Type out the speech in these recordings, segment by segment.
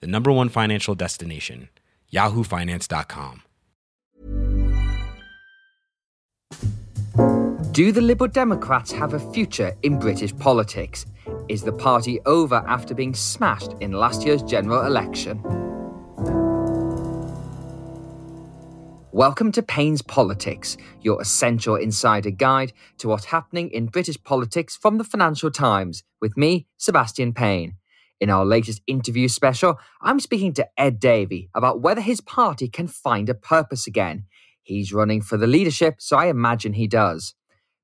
the number one financial destination, yahoofinance.com. Do the Liberal Democrats have a future in British politics? Is the party over after being smashed in last year's general election? Welcome to Payne's Politics, your essential insider guide to what's happening in British politics from the Financial Times, with me, Sebastian Payne. In our latest interview special, I'm speaking to Ed Davey about whether his party can find a purpose again. He's running for the leadership, so I imagine he does.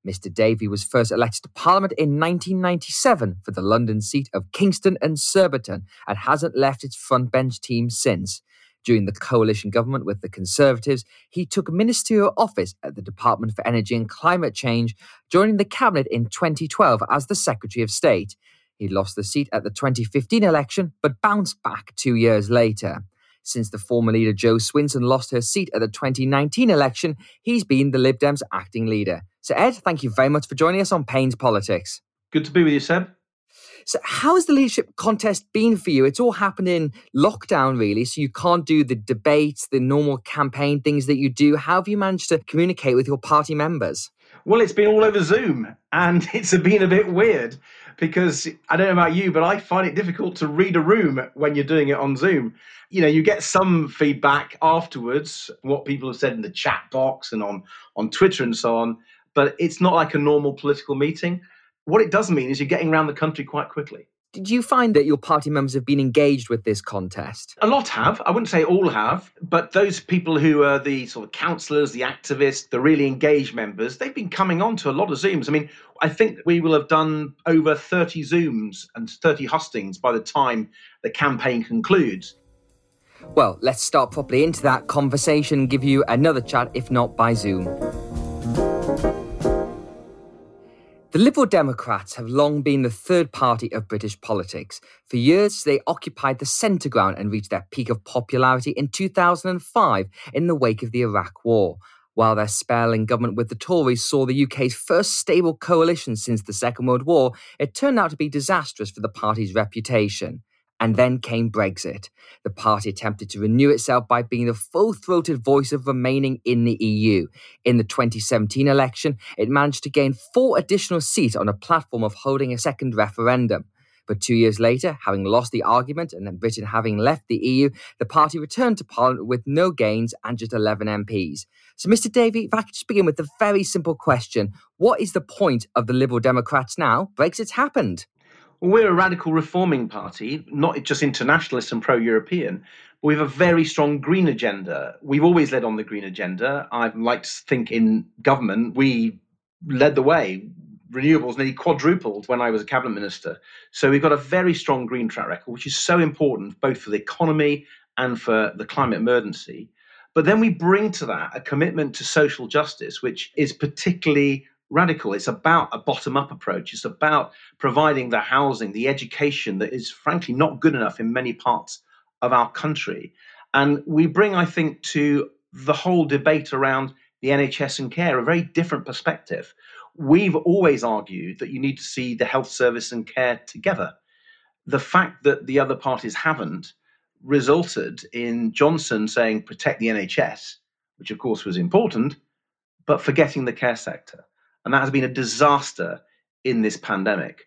Mr. Davey was first elected to Parliament in 1997 for the London seat of Kingston and Surbiton and hasn't left its frontbench team since. During the coalition government with the Conservatives, he took ministerial office at the Department for Energy and Climate Change, joining the cabinet in 2012 as the Secretary of State. He lost the seat at the 2015 election, but bounced back two years later. Since the former leader Jo Swinson lost her seat at the 2019 election, he's been the Lib Dems' acting leader. So, Ed, thank you very much for joining us on Payne's Politics. Good to be with you, Seb. So, how's the leadership contest been for you? It's all happened in lockdown, really. So, you can't do the debates, the normal campaign things that you do. How have you managed to communicate with your party members? Well, it's been all over Zoom, and it's been a bit weird because I don't know about you, but I find it difficult to read a room when you're doing it on Zoom. You know, you get some feedback afterwards, what people have said in the chat box and on on Twitter and so on, but it's not like a normal political meeting. What it does mean is you're getting around the country quite quickly. Did you find that your party members have been engaged with this contest? A lot have. I wouldn't say all have, but those people who are the sort of councillors, the activists, the really engaged members, they've been coming on to a lot of Zooms. I mean, I think we will have done over 30 Zooms and 30 hustings by the time the campaign concludes. Well, let's start properly into that conversation, give you another chat, if not by Zoom. The Liberal Democrats have long been the third party of British politics. For years, they occupied the centre ground and reached their peak of popularity in 2005 in the wake of the Iraq War. While their spell in government with the Tories saw the UK's first stable coalition since the Second World War, it turned out to be disastrous for the party's reputation. And then came Brexit. The party attempted to renew itself by being the full throated voice of remaining in the EU. In the 2017 election, it managed to gain four additional seats on a platform of holding a second referendum. But two years later, having lost the argument and then Britain having left the EU, the party returned to Parliament with no gains and just 11 MPs. So, Mr. Davey, if I could just begin with a very simple question What is the point of the Liberal Democrats now? Brexit's happened. We're a radical reforming party, not just internationalist and pro European. We have a very strong green agenda. We've always led on the green agenda. I'd like to think in government, we led the way. Renewables nearly quadrupled when I was a cabinet minister. So we've got a very strong green track record, which is so important both for the economy and for the climate emergency. But then we bring to that a commitment to social justice, which is particularly radical. It's about a bottom up approach. It's about providing the housing, the education that is frankly not good enough in many parts of our country. And we bring, I think, to the whole debate around the NHS and care a very different perspective. We've always argued that you need to see the health service and care together. The fact that the other parties haven't resulted in Johnson saying protect the NHS, which of course was important, but forgetting the care sector. And that has been a disaster in this pandemic.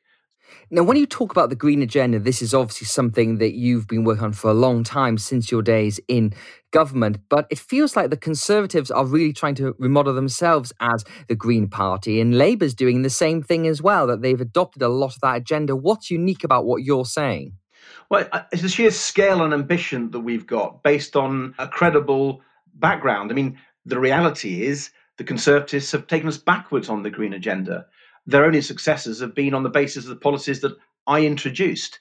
Now, when you talk about the green agenda, this is obviously something that you've been working on for a long time since your days in government. But it feels like the Conservatives are really trying to remodel themselves as the Green Party, and Labour's doing the same thing as well, that they've adopted a lot of that agenda. What's unique about what you're saying? Well, it's the sheer scale and ambition that we've got based on a credible background. I mean, the reality is the Conservatives have taken us backwards on the green agenda. Their only successes have been on the basis of the policies that I introduced.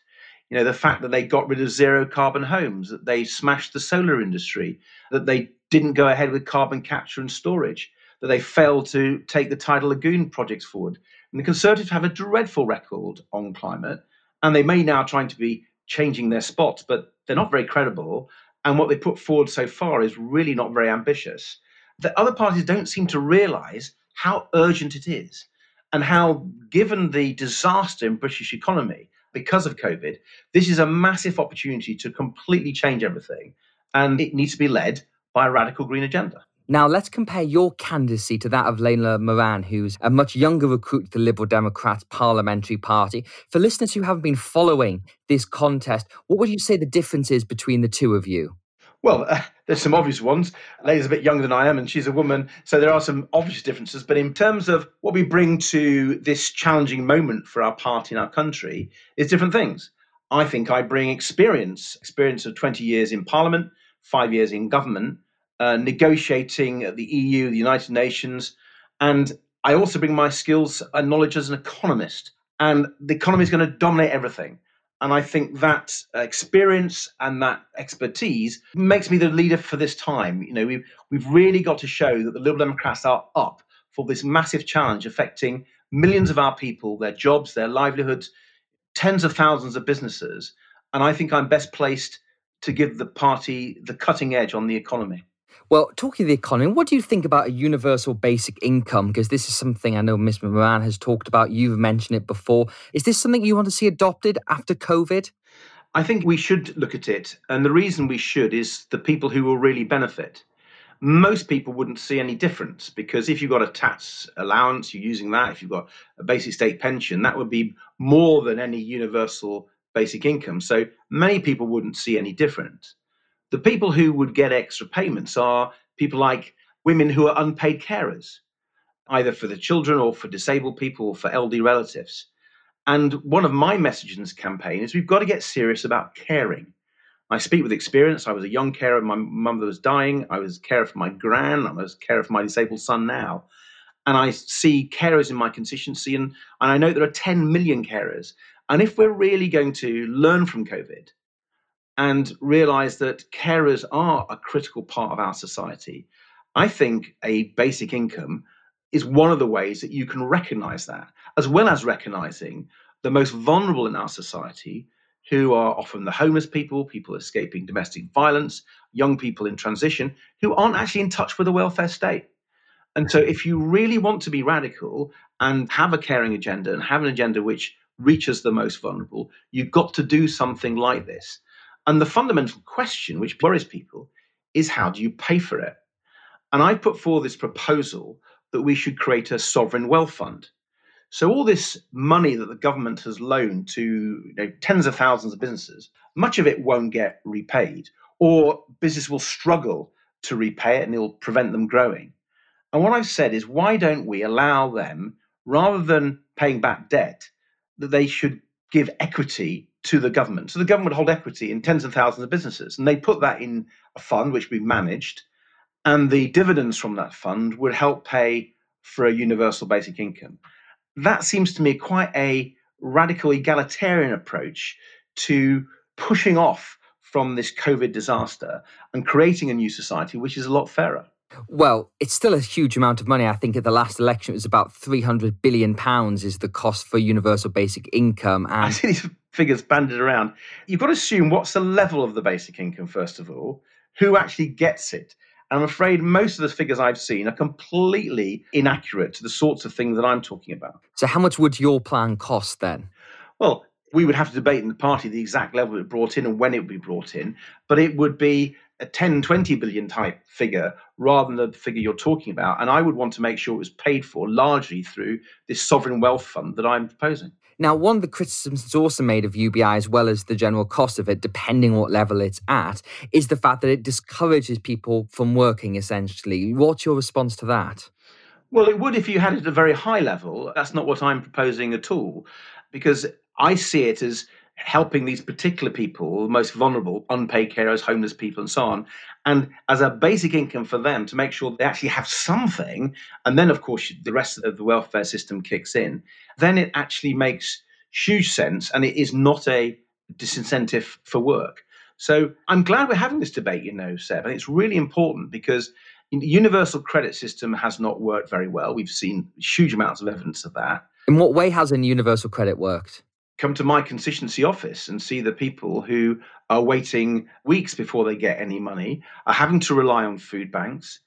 You know, the fact that they got rid of zero carbon homes, that they smashed the solar industry, that they didn't go ahead with carbon capture and storage, that they failed to take the tidal lagoon projects forward. And the Conservatives have a dreadful record on climate, and they may now trying to be changing their spots, but they're not very credible. And what they put forward so far is really not very ambitious. The other parties don't seem to realize how urgent it is and how, given the disaster in British economy because of COVID, this is a massive opportunity to completely change everything. And it needs to be led by a radical green agenda. Now, let's compare your candidacy to that of Layla Moran, who's a much younger recruit to the Liberal Democrats parliamentary party. For listeners who haven't been following this contest, what would you say the difference is between the two of you? Well, uh, there's some obvious ones. Layla's a bit younger than I am, and she's a woman, so there are some obvious differences. But in terms of what we bring to this challenging moment for our party and our country, is different things. I think I bring experience, experience of 20 years in Parliament, five years in government, uh, negotiating at the EU, the United Nations, and I also bring my skills and knowledge as an economist. And the economy is going to dominate everything. And I think that experience and that expertise makes me the leader for this time. You know, we've, we've really got to show that the Liberal Democrats are up for this massive challenge affecting millions of our people, their jobs, their livelihoods, tens of thousands of businesses. And I think I'm best placed to give the party the cutting edge on the economy. Well, talking of the economy, what do you think about a universal basic income? Because this is something I know Ms. Moran has talked about. You've mentioned it before. Is this something you want to see adopted after COVID? I think we should look at it. And the reason we should is the people who will really benefit. Most people wouldn't see any difference because if you've got a tax allowance, you're using that. If you've got a basic state pension, that would be more than any universal basic income. So many people wouldn't see any difference. The people who would get extra payments are people like women who are unpaid carers, either for the children or for disabled people or for elderly relatives. And one of my messages in this campaign is we've got to get serious about caring. I speak with experience. I was a young carer. My mother was dying. I was carer for my gran. I was carer for my disabled son now. And I see carers in my constituency, and, and I know there are 10 million carers. And if we're really going to learn from COVID, and realize that carers are a critical part of our society. I think a basic income is one of the ways that you can recognize that, as well as recognizing the most vulnerable in our society, who are often the homeless people, people escaping domestic violence, young people in transition, who aren't actually in touch with the welfare state. And so, if you really want to be radical and have a caring agenda and have an agenda which reaches the most vulnerable, you've got to do something like this. And the fundamental question, which worries people, is how do you pay for it? And I put forward this proposal that we should create a sovereign wealth fund. So all this money that the government has loaned to you know, tens of thousands of businesses, much of it won't get repaid, or business will struggle to repay it and it'll prevent them growing. And what I've said is, why don't we allow them, rather than paying back debt, that they should give equity to the government. So the government would hold equity in tens of thousands of businesses, and they put that in a fund which we managed, and the dividends from that fund would help pay for a universal basic income. That seems to me quite a radical egalitarian approach to pushing off from this COVID disaster and creating a new society which is a lot fairer. Well, it's still a huge amount of money. I think at the last election it was about 300 billion pounds is the cost for universal basic income and I see these figures banded around. You've got to assume what's the level of the basic income first of all, who actually gets it. And I'm afraid most of the figures I've seen are completely inaccurate to the sorts of things that I'm talking about. So how much would your plan cost then? Well, we would have to debate in the party the exact level it brought in and when it would be brought in, but it would be a 10, 20 billion type figure rather than the figure you're talking about. And I would want to make sure it was paid for largely through this sovereign wealth fund that I'm proposing. Now, one of the criticisms that's also made of UBI, as well as the general cost of it, depending on what level it's at, is the fact that it discourages people from working, essentially. What's your response to that? Well, it would if you had it at a very high level. That's not what I'm proposing at all, because I see it as helping these particular people, the most vulnerable, unpaid carers, homeless people, and so on, and as a basic income for them to make sure they actually have something. And then, of course, the rest of the welfare system kicks in. Then it actually makes huge sense, and it is not a disincentive for work. So I'm glad we're having this debate, you know, Seb, and it's really important because the universal credit system has not worked very well. We've seen huge amounts of evidence of that. In what way hasn't universal credit worked? Come to my constituency office and see the people who are waiting weeks before they get any money, are having to rely on food banks,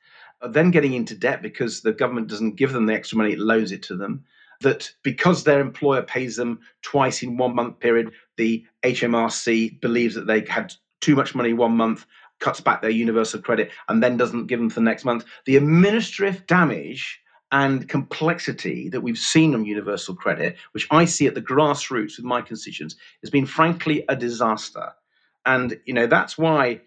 are then getting into debt because the government doesn't give them the extra money, it loans it to them. That because their employer pays them twice in one month period, the HMRC believes that they had too much money one month, cuts back their universal credit, and then doesn't give them for the next month. The administrative damage and complexity that we've seen on universal credit, which I see at the grassroots with my constituents, has been frankly a disaster. And you know that's why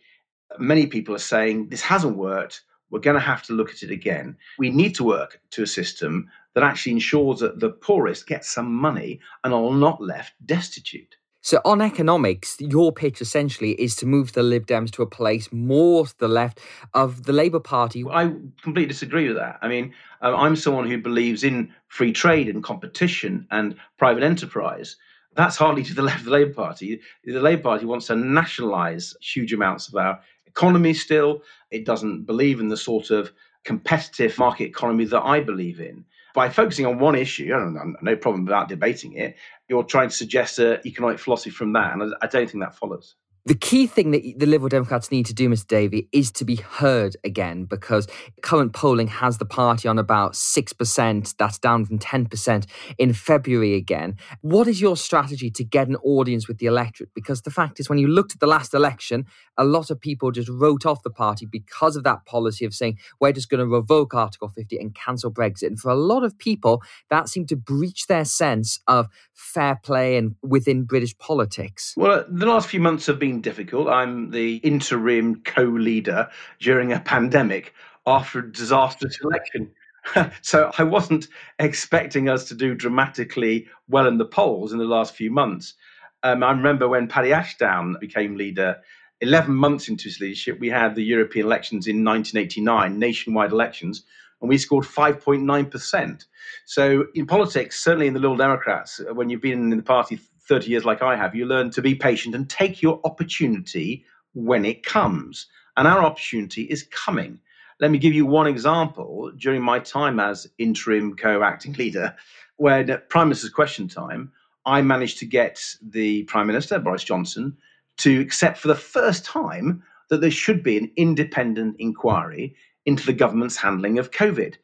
many people are saying this hasn't worked. We're going to have to look at it again. We need to work to a system that actually ensures that the poorest get some money and are not left destitute. So, on economics, your pitch essentially is to move the Lib Dems to a place more to the left of the Labour Party. I completely disagree with that. I mean, uh, I'm someone who believes in free trade and competition and private enterprise. That's hardly to the left of the Labour Party. The Labour Party wants to nationalise huge amounts of our economy still. It doesn't believe in the sort of competitive market economy that I believe in by focusing on one issue, don't no problem about debating it. You're trying to suggest an economic philosophy from that, and I don't think that follows. The key thing that the Liberal Democrats need to do, Mr. Davey, is to be heard again because current polling has the party on about 6%. That's down from 10% in February again. What is your strategy to get an audience with the electorate? Because the fact is, when you looked at the last election, a lot of people just wrote off the party because of that policy of saying, we're just going to revoke Article 50 and cancel Brexit. And for a lot of people, that seemed to breach their sense of fair play and within British politics. Well, uh, the last few months have been difficult. I'm the interim co leader during a pandemic after a disastrous election. so I wasn't expecting us to do dramatically well in the polls in the last few months. Um, I remember when Paddy Ashdown became leader, 11 months into his leadership, we had the European elections in 1989, nationwide elections, and we scored 5.9%. So in politics, certainly in the Liberal Democrats, when you've been in the party 30 years like I have, you learn to be patient and take your opportunity when it comes. And our opportunity is coming. Let me give you one example. During my time as interim co acting leader, when Prime Minister's question time, I managed to get the Prime Minister, Boris Johnson, to accept for the first time that there should be an independent inquiry into the government's handling of COVID.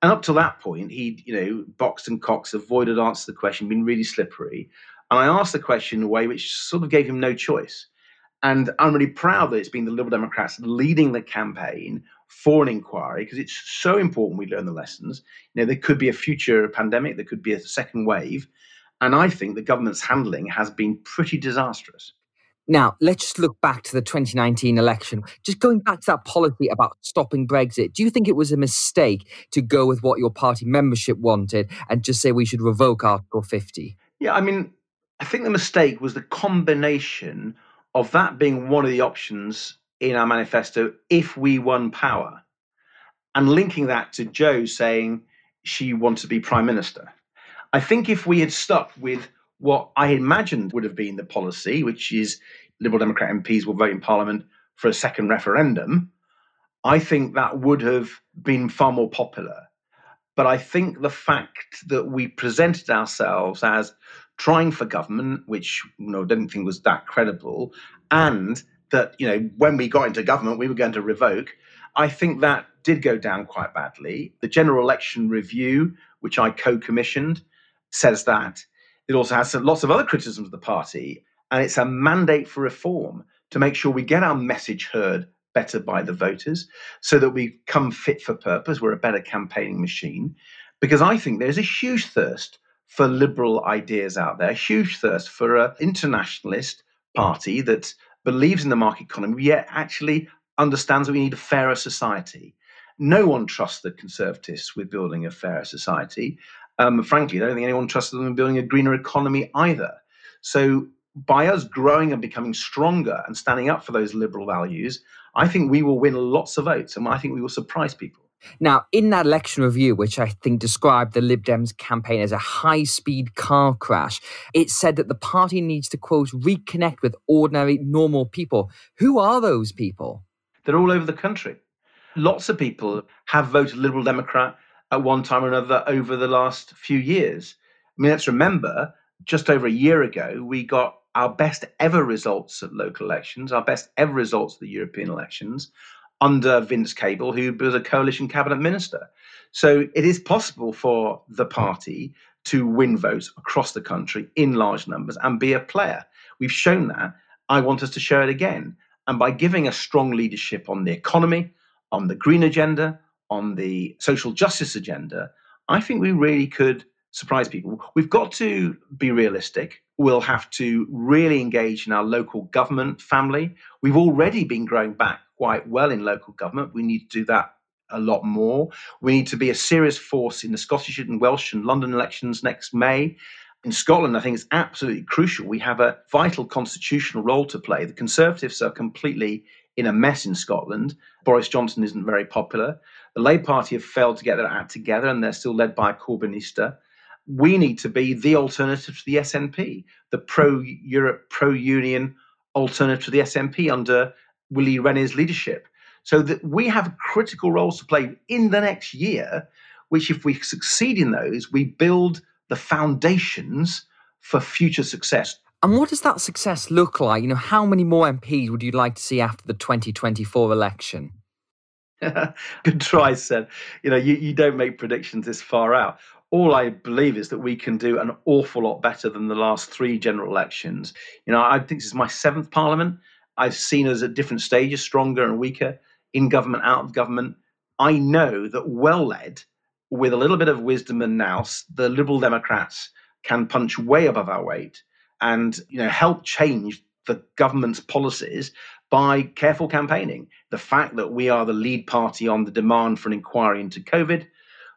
And up to that point, he'd, you know, boxed and cox, avoided answer the question, been really slippery. And I asked the question in a way which sort of gave him no choice. And I'm really proud that it's been the Liberal Democrats leading the campaign for an inquiry because it's so important we learn the lessons. You know, there could be a future pandemic, there could be a second wave. And I think the government's handling has been pretty disastrous. Now, let's just look back to the 2019 election. Just going back to that policy about stopping Brexit, do you think it was a mistake to go with what your party membership wanted and just say we should revoke Article 50? Yeah, I mean, I think the mistake was the combination of that being one of the options in our manifesto if we won power, and linking that to Jo saying she wanted to be prime minister. I think if we had stuck with what I imagined would have been the policy, which is Liberal Democrat MPs will vote in Parliament for a second referendum, I think that would have been far more popular. But I think the fact that we presented ourselves as trying for government, which you know didn't think was that credible, and that you know when we got into government we were going to revoke. I think that did go down quite badly. The general election review, which I co-commissioned, says that. It also has lots of other criticisms of the party, and it's a mandate for reform to make sure we get our message heard better by the voters so that we come fit for purpose. We're a better campaigning machine. Because I think there's a huge thirst for liberal ideas out there, a huge thirst for an internationalist party that believes in the market economy, yet actually understands that we need a fairer society. No one trusts the conservatives with building a fairer society. Um, frankly, I don't think anyone trusts them in building a greener economy either. So, by us growing and becoming stronger and standing up for those liberal values, I think we will win lots of votes and I think we will surprise people. Now, in that election review, which I think described the Lib Dems campaign as a high speed car crash, it said that the party needs to, quote, reconnect with ordinary, normal people. Who are those people? They're all over the country. Lots of people have voted Liberal Democrat at one time or another over the last few years. I mean, let's remember just over a year ago, we got our best ever results at local elections, our best ever results at the European elections under Vince Cable, who was a coalition cabinet minister. So it is possible for the party to win votes across the country in large numbers and be a player. We've shown that. I want us to show it again. And by giving a strong leadership on the economy, on the green agenda, on the social justice agenda, I think we really could surprise people. We've got to be realistic. We'll have to really engage in our local government family. We've already been growing back quite well in local government. We need to do that a lot more. We need to be a serious force in the Scottish and Welsh and London elections next May. In Scotland, I think it's absolutely crucial. We have a vital constitutional role to play. The Conservatives are completely in a mess in Scotland. Boris Johnson isn't very popular. The Labour Party have failed to get their act together and they're still led by a Corbynista. We need to be the alternative to the SNP, the pro Europe, pro Union alternative to the SNP under Willie Rennie's leadership. So that we have critical roles to play in the next year, which, if we succeed in those, we build the foundations for future success. And what does that success look like? You know, how many more MPs would you like to see after the 2024 election? Good try, Seb. You know, you, you don't make predictions this far out. All I believe is that we can do an awful lot better than the last three general elections. You know, I think this is my seventh parliament. I've seen us at different stages, stronger and weaker, in government, out of government. I know that well led, with a little bit of wisdom and nous, the Liberal Democrats can punch way above our weight and you know help change the government's policies by careful campaigning. The fact that we are the lead party on the demand for an inquiry into COVID,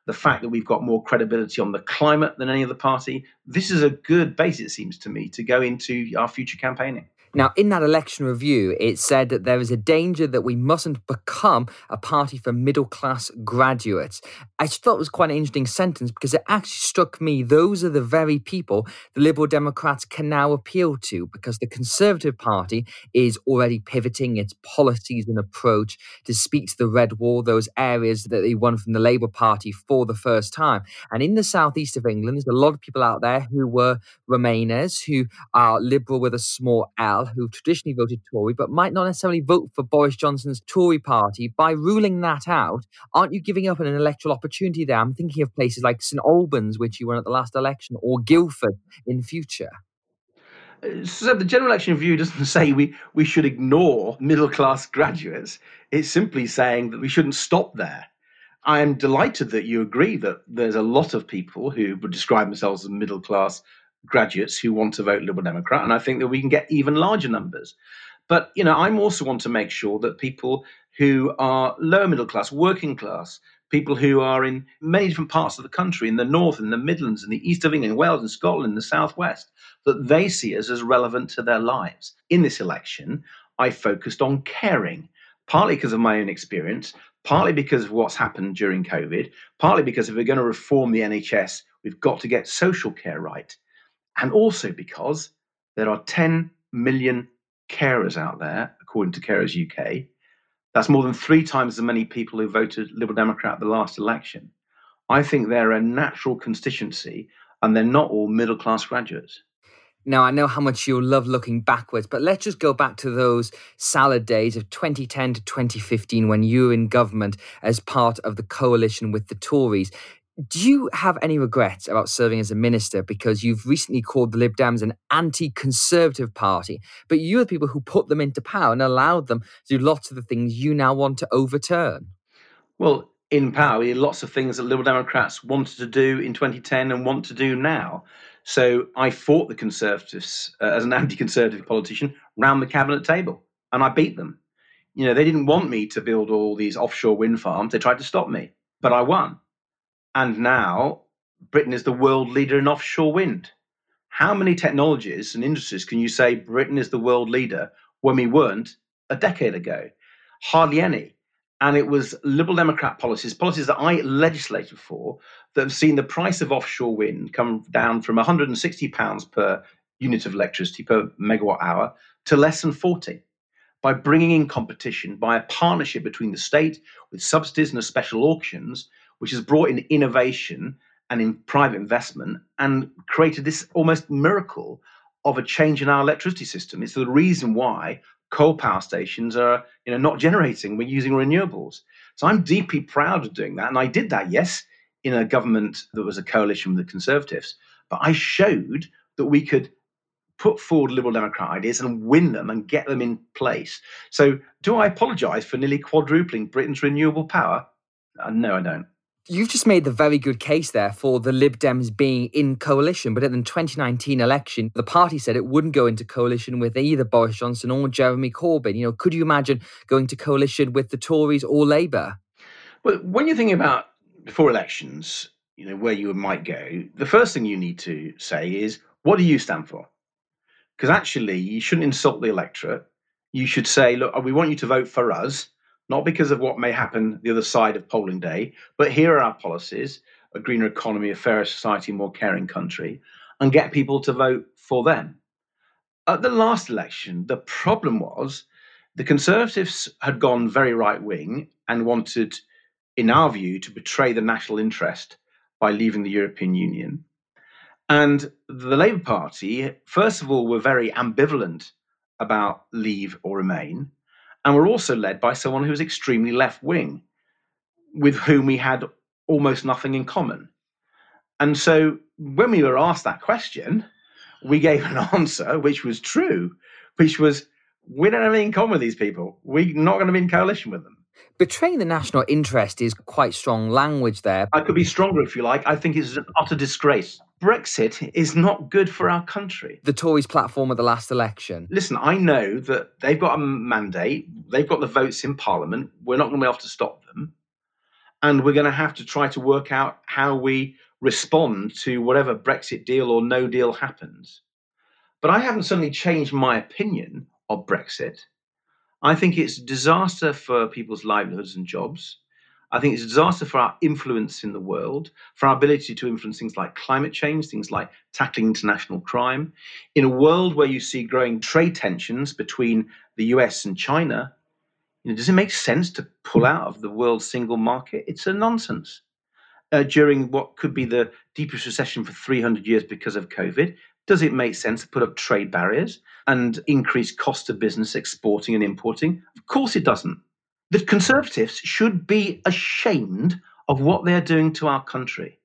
the fact that we've got more credibility on the climate than any other party, this is a good base, it seems to me, to go into our future campaigning. Now, in that election review, it said that there is a danger that we mustn't become a party for middle class graduates. I thought it was quite an interesting sentence because it actually struck me those are the very people the Liberal Democrats can now appeal to because the Conservative Party is already pivoting its policies and approach to speak to the red wall, those areas that they won from the Labour Party for the first time. And in the southeast of England, there's a lot of people out there who were Remainers, who are liberal with a small L who traditionally voted Tory but might not necessarily vote for Boris Johnson's Tory party, by ruling that out, aren't you giving up an electoral opportunity there? I'm thinking of places like St Albans, which you won at the last election, or Guildford in future. Uh, so the general election review doesn't say we, we should ignore middle class graduates. It's simply saying that we shouldn't stop there. I am delighted that you agree that there's a lot of people who would describe themselves as middle class graduates who want to vote Liberal Democrat, and I think that we can get even larger numbers. But you know, I'm also want to make sure that people who are lower middle class, working class, people who are in many different parts of the country, in the north, in the Midlands, in the east of England, Wales, and Scotland, in the southwest, that they see us as relevant to their lives. In this election, I focused on caring, partly because of my own experience, partly because of what's happened during COVID, partly because if we're going to reform the NHS, we've got to get social care right and also because there are 10 million carers out there, according to Carers UK. That's more than three times as many people who voted Liberal Democrat at the last election. I think they're a natural constituency and they're not all middle class graduates. Now, I know how much you'll love looking backwards, but let's just go back to those salad days of 2010 to 2015 when you were in government as part of the coalition with the Tories. Do you have any regrets about serving as a minister because you've recently called the Lib Dems an anti conservative party, but you're the people who put them into power and allowed them to do lots of the things you now want to overturn? Well, in power, we had lots of things that Liberal Democrats wanted to do in 2010 and want to do now. So I fought the Conservatives uh, as an anti conservative politician round the cabinet table and I beat them. You know, they didn't want me to build all these offshore wind farms, they tried to stop me, but I won. And now Britain is the world leader in offshore wind. How many technologies and industries can you say Britain is the world leader when we weren't a decade ago? Hardly any. And it was Liberal Democrat policies, policies that I legislated for, that have seen the price of offshore wind come down from 160 pounds per unit of electricity per megawatt hour to less than 40 by bringing in competition by a partnership between the state with subsidies and special auctions, which has brought in innovation and in private investment and created this almost miracle of a change in our electricity system. It's the reason why coal power stations are you know not generating. We're using renewables. So i'm deeply proud of doing that. And i did that yes in a government that was a coalition with the conservatives. But i showed that we could put forward liberal democrat ideas and win them and get them in place. So do i apologize for nearly quadrupling britain's renewable power? Uh, no i don't You've just made the very good case there for the Lib Dems being in coalition, but in the 2019 election, the party said it wouldn't go into coalition with either Boris Johnson or Jeremy Corbyn. You know, could you imagine going to coalition with the Tories or Labour? Well, when you're thinking about before elections, you know, where you might go, the first thing you need to say is, what do you stand for? Because actually, you shouldn't insult the electorate. You should say, look, we want you to vote for us not because of what may happen the other side of polling day, but here are our policies a greener economy, a fairer society, more caring country, and get people to vote for them. At the last election, the problem was the Conservatives had gone very right wing and wanted, in our view, to betray the national interest by leaving the European Union. And the Labour Party, first of all, were very ambivalent about leave or remain and we were also led by someone who was extremely left wing, with whom we had almost nothing in common. And so when we were asked that question, we gave an answer which was true, which was we don't have anything in common with these people. We're not going to be in coalition with them. Betraying the national interest is quite strong language there. I could be stronger if you like. I think it's an utter disgrace. Brexit is not good for our country. The Tories' platform at the last election. Listen, I know that they've got a mandate, they've got the votes in Parliament. We're not going to be able to stop them. And we're going to have to try to work out how we respond to whatever Brexit deal or no deal happens. But I haven't suddenly changed my opinion of Brexit. I think it's a disaster for people's livelihoods and jobs. I think it's a disaster for our influence in the world, for our ability to influence things like climate change, things like tackling international crime. In a world where you see growing trade tensions between the US and China, you know, does it make sense to pull out of the world's single market? It's a nonsense. Uh, during what could be the deepest recession for 300 years because of COVID, does it make sense to put up trade barriers and increase cost of business exporting and importing? Of course it doesn't. The Conservatives should be ashamed of what they're doing to our country.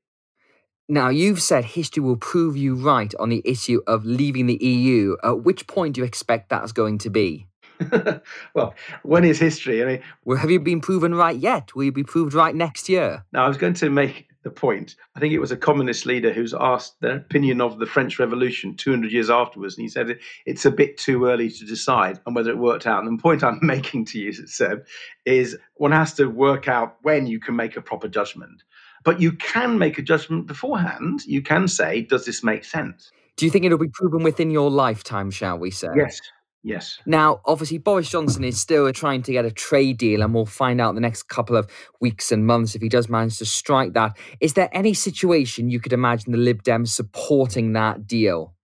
Now, you've said history will prove you right on the issue of leaving the EU. At which point do you expect that's going to be? well, when is history? I mean, well, have you been proven right yet? Will you be proved right next year? Now, I was going to make the point. I think it was a communist leader who's asked their opinion of the French Revolution 200 years afterwards, and he said it's a bit too early to decide on whether it worked out. And the point I'm making to you, Seb, is one has to work out when you can make a proper judgment. But you can make a judgment beforehand. You can say, does this make sense? Do you think it'll be proven within your lifetime, shall we say? Yes, Yes. Now, obviously, Boris Johnson is still trying to get a trade deal, and we'll find out in the next couple of weeks and months if he does manage to strike that. Is there any situation you could imagine the Lib Dems supporting that deal?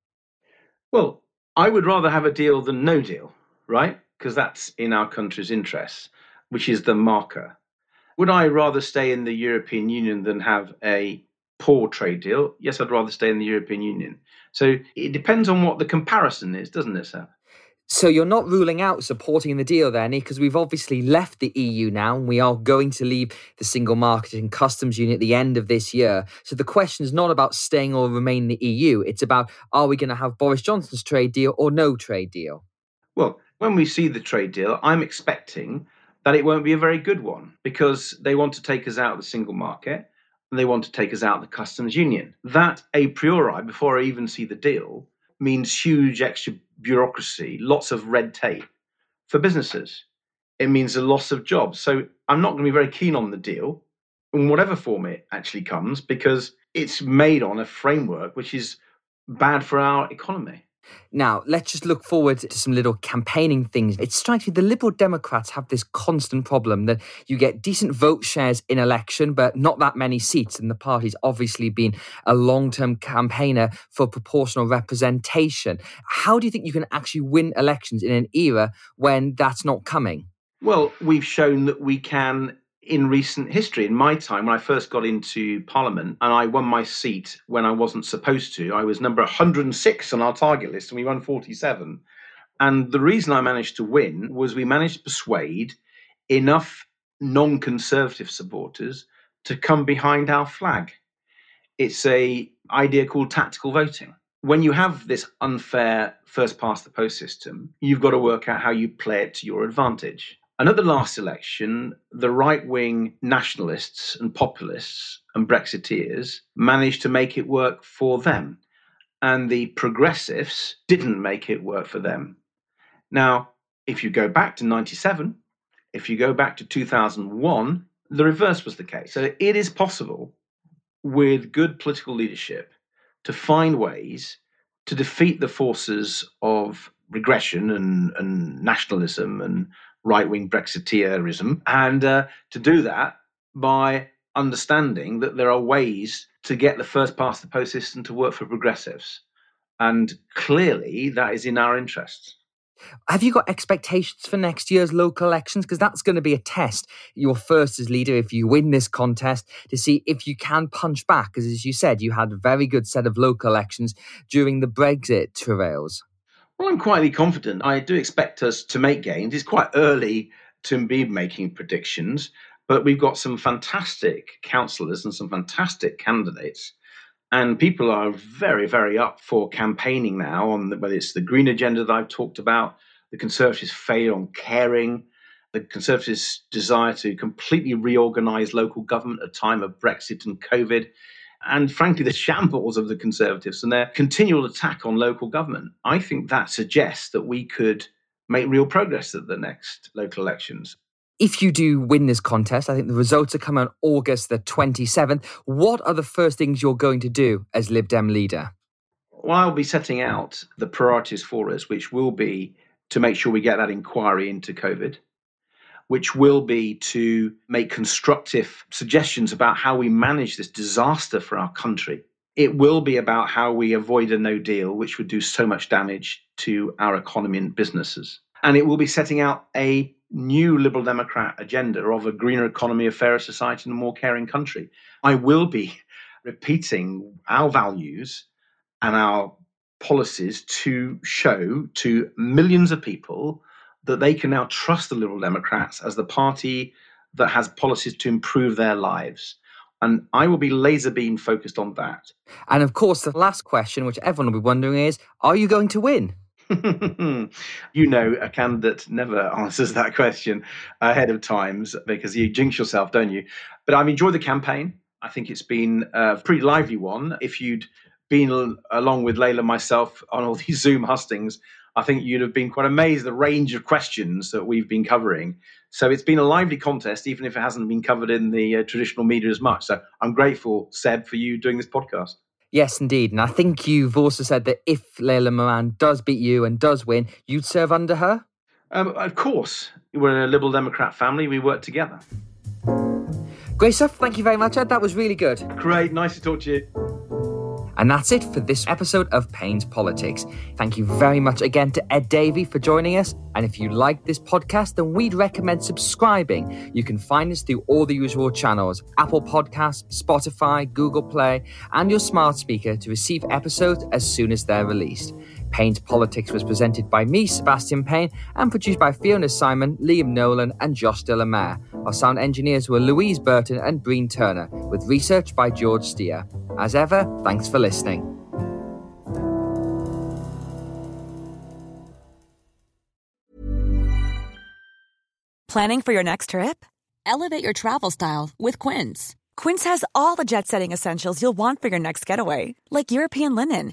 Well, I would rather have a deal than no deal, right? Because that's in our country's interests, which is the marker. Would I rather stay in the European Union than have a poor trade deal? Yes, I'd rather stay in the European Union. So it depends on what the comparison is, doesn't it, sir? So you're not ruling out supporting the deal then, because we've obviously left the EU now and we are going to leave the single market and customs union at the end of this year. So the question is not about staying or remain in the EU. It's about are we going to have Boris Johnson's trade deal or no trade deal? Well, when we see the trade deal, I'm expecting that it won't be a very good one because they want to take us out of the single market and they want to take us out of the customs union. That a priori, before I even see the deal, means huge extra bureaucracy, lots of red tape for businesses. It means a loss of jobs. So I'm not going to be very keen on the deal in whatever form it actually comes because it's made on a framework which is bad for our economy. Now, let's just look forward to some little campaigning things. It strikes me the Liberal Democrats have this constant problem that you get decent vote shares in election, but not that many seats. And the party's obviously been a long term campaigner for proportional representation. How do you think you can actually win elections in an era when that's not coming? Well, we've shown that we can in recent history. In my time, when I first got into Parliament and I won my seat when I wasn't supposed to, I was number 106 on our target list and we won 47. And the reason I managed to win was we managed to persuade enough non conservative supporters to come behind our flag. It's a idea called tactical voting. When you have this unfair first past the post system, you've got to work out how you play it to your advantage. And at the last election, the right wing nationalists and populists and Brexiteers managed to make it work for them. And the progressives didn't make it work for them. Now, if you go back to 97, if you go back to 2001, the reverse was the case. So it is possible with good political leadership to find ways to defeat the forces of regression and, and nationalism and right wing Brexiteerism, and uh, to do that by understanding that there are ways to get the first past the post system to work for progressives. And clearly, that is in our interests. Have you got expectations for next year's local elections? Because that's going to be a test. You're first as leader if you win this contest to see if you can punch back. Because as you said, you had a very good set of local elections during the Brexit travails. Well, I'm quietly confident. I do expect us to make gains. It's quite early to be making predictions, but we've got some fantastic councillors and some fantastic candidates. And people are very, very up for campaigning now on the, whether it's the green agenda that I've talked about, the Conservatives' failure on caring, the Conservatives' desire to completely reorganise local government at a time of Brexit and COVID and frankly, the shambles of the Conservatives and their continual attack on local government. I think that suggests that we could make real progress at the next local elections. If you do win this contest, I think the results are coming on August the 27th. What are the first things you're going to do as Lib Dem leader? Well, I'll be setting out the priorities for us, which will be to make sure we get that inquiry into COVID which will be to make constructive suggestions about how we manage this disaster for our country. It will be about how we avoid a no deal, which would do so much damage to our economy and businesses. And it will be setting out a new Liberal Democrat agenda of a greener economy, a fairer society, and a more caring country. I will be repeating our values and our policies to show to millions of people that they can now trust the Liberal Democrats as the party that has policies to improve their lives. And I will be laser beam focused on that. And of course, the last question, which everyone will be wondering, is Are you going to win? you know, a candidate never answers that question ahead of times because you jinx yourself, don't you? But I've enjoyed the campaign. I think it's been a pretty lively one. If you'd been along with Layla myself on all these Zoom hustings, I think you'd have been quite amazed the range of questions that we've been covering. So it's been a lively contest, even if it hasn't been covered in the uh, traditional media as much. So I'm grateful, Seb, for you doing this podcast. Yes, indeed. And I think you've also said that if Layla Moran does beat you and does win, you'd serve under her? Um, of course. We're in a Liberal Democrat family. We work together. Great stuff. Thank you very much, Ed. That was really good. Great. Nice to talk to you. And that's it for this episode of Payne's Politics. Thank you very much again to Ed Davey for joining us. And if you like this podcast, then we'd recommend subscribing. You can find us through all the usual channels Apple Podcasts, Spotify, Google Play, and your smart speaker to receive episodes as soon as they're released. Payne's Politics was presented by me, Sebastian Payne, and produced by Fiona Symon, Liam Nolan, and Josh Delamere. Our sound engineers were Louise Burton and Breen Turner, with research by George Steer. As ever, thanks for listening. Planning for your next trip? Elevate your travel style with Quince. Quince has all the jet setting essentials you'll want for your next getaway, like European linen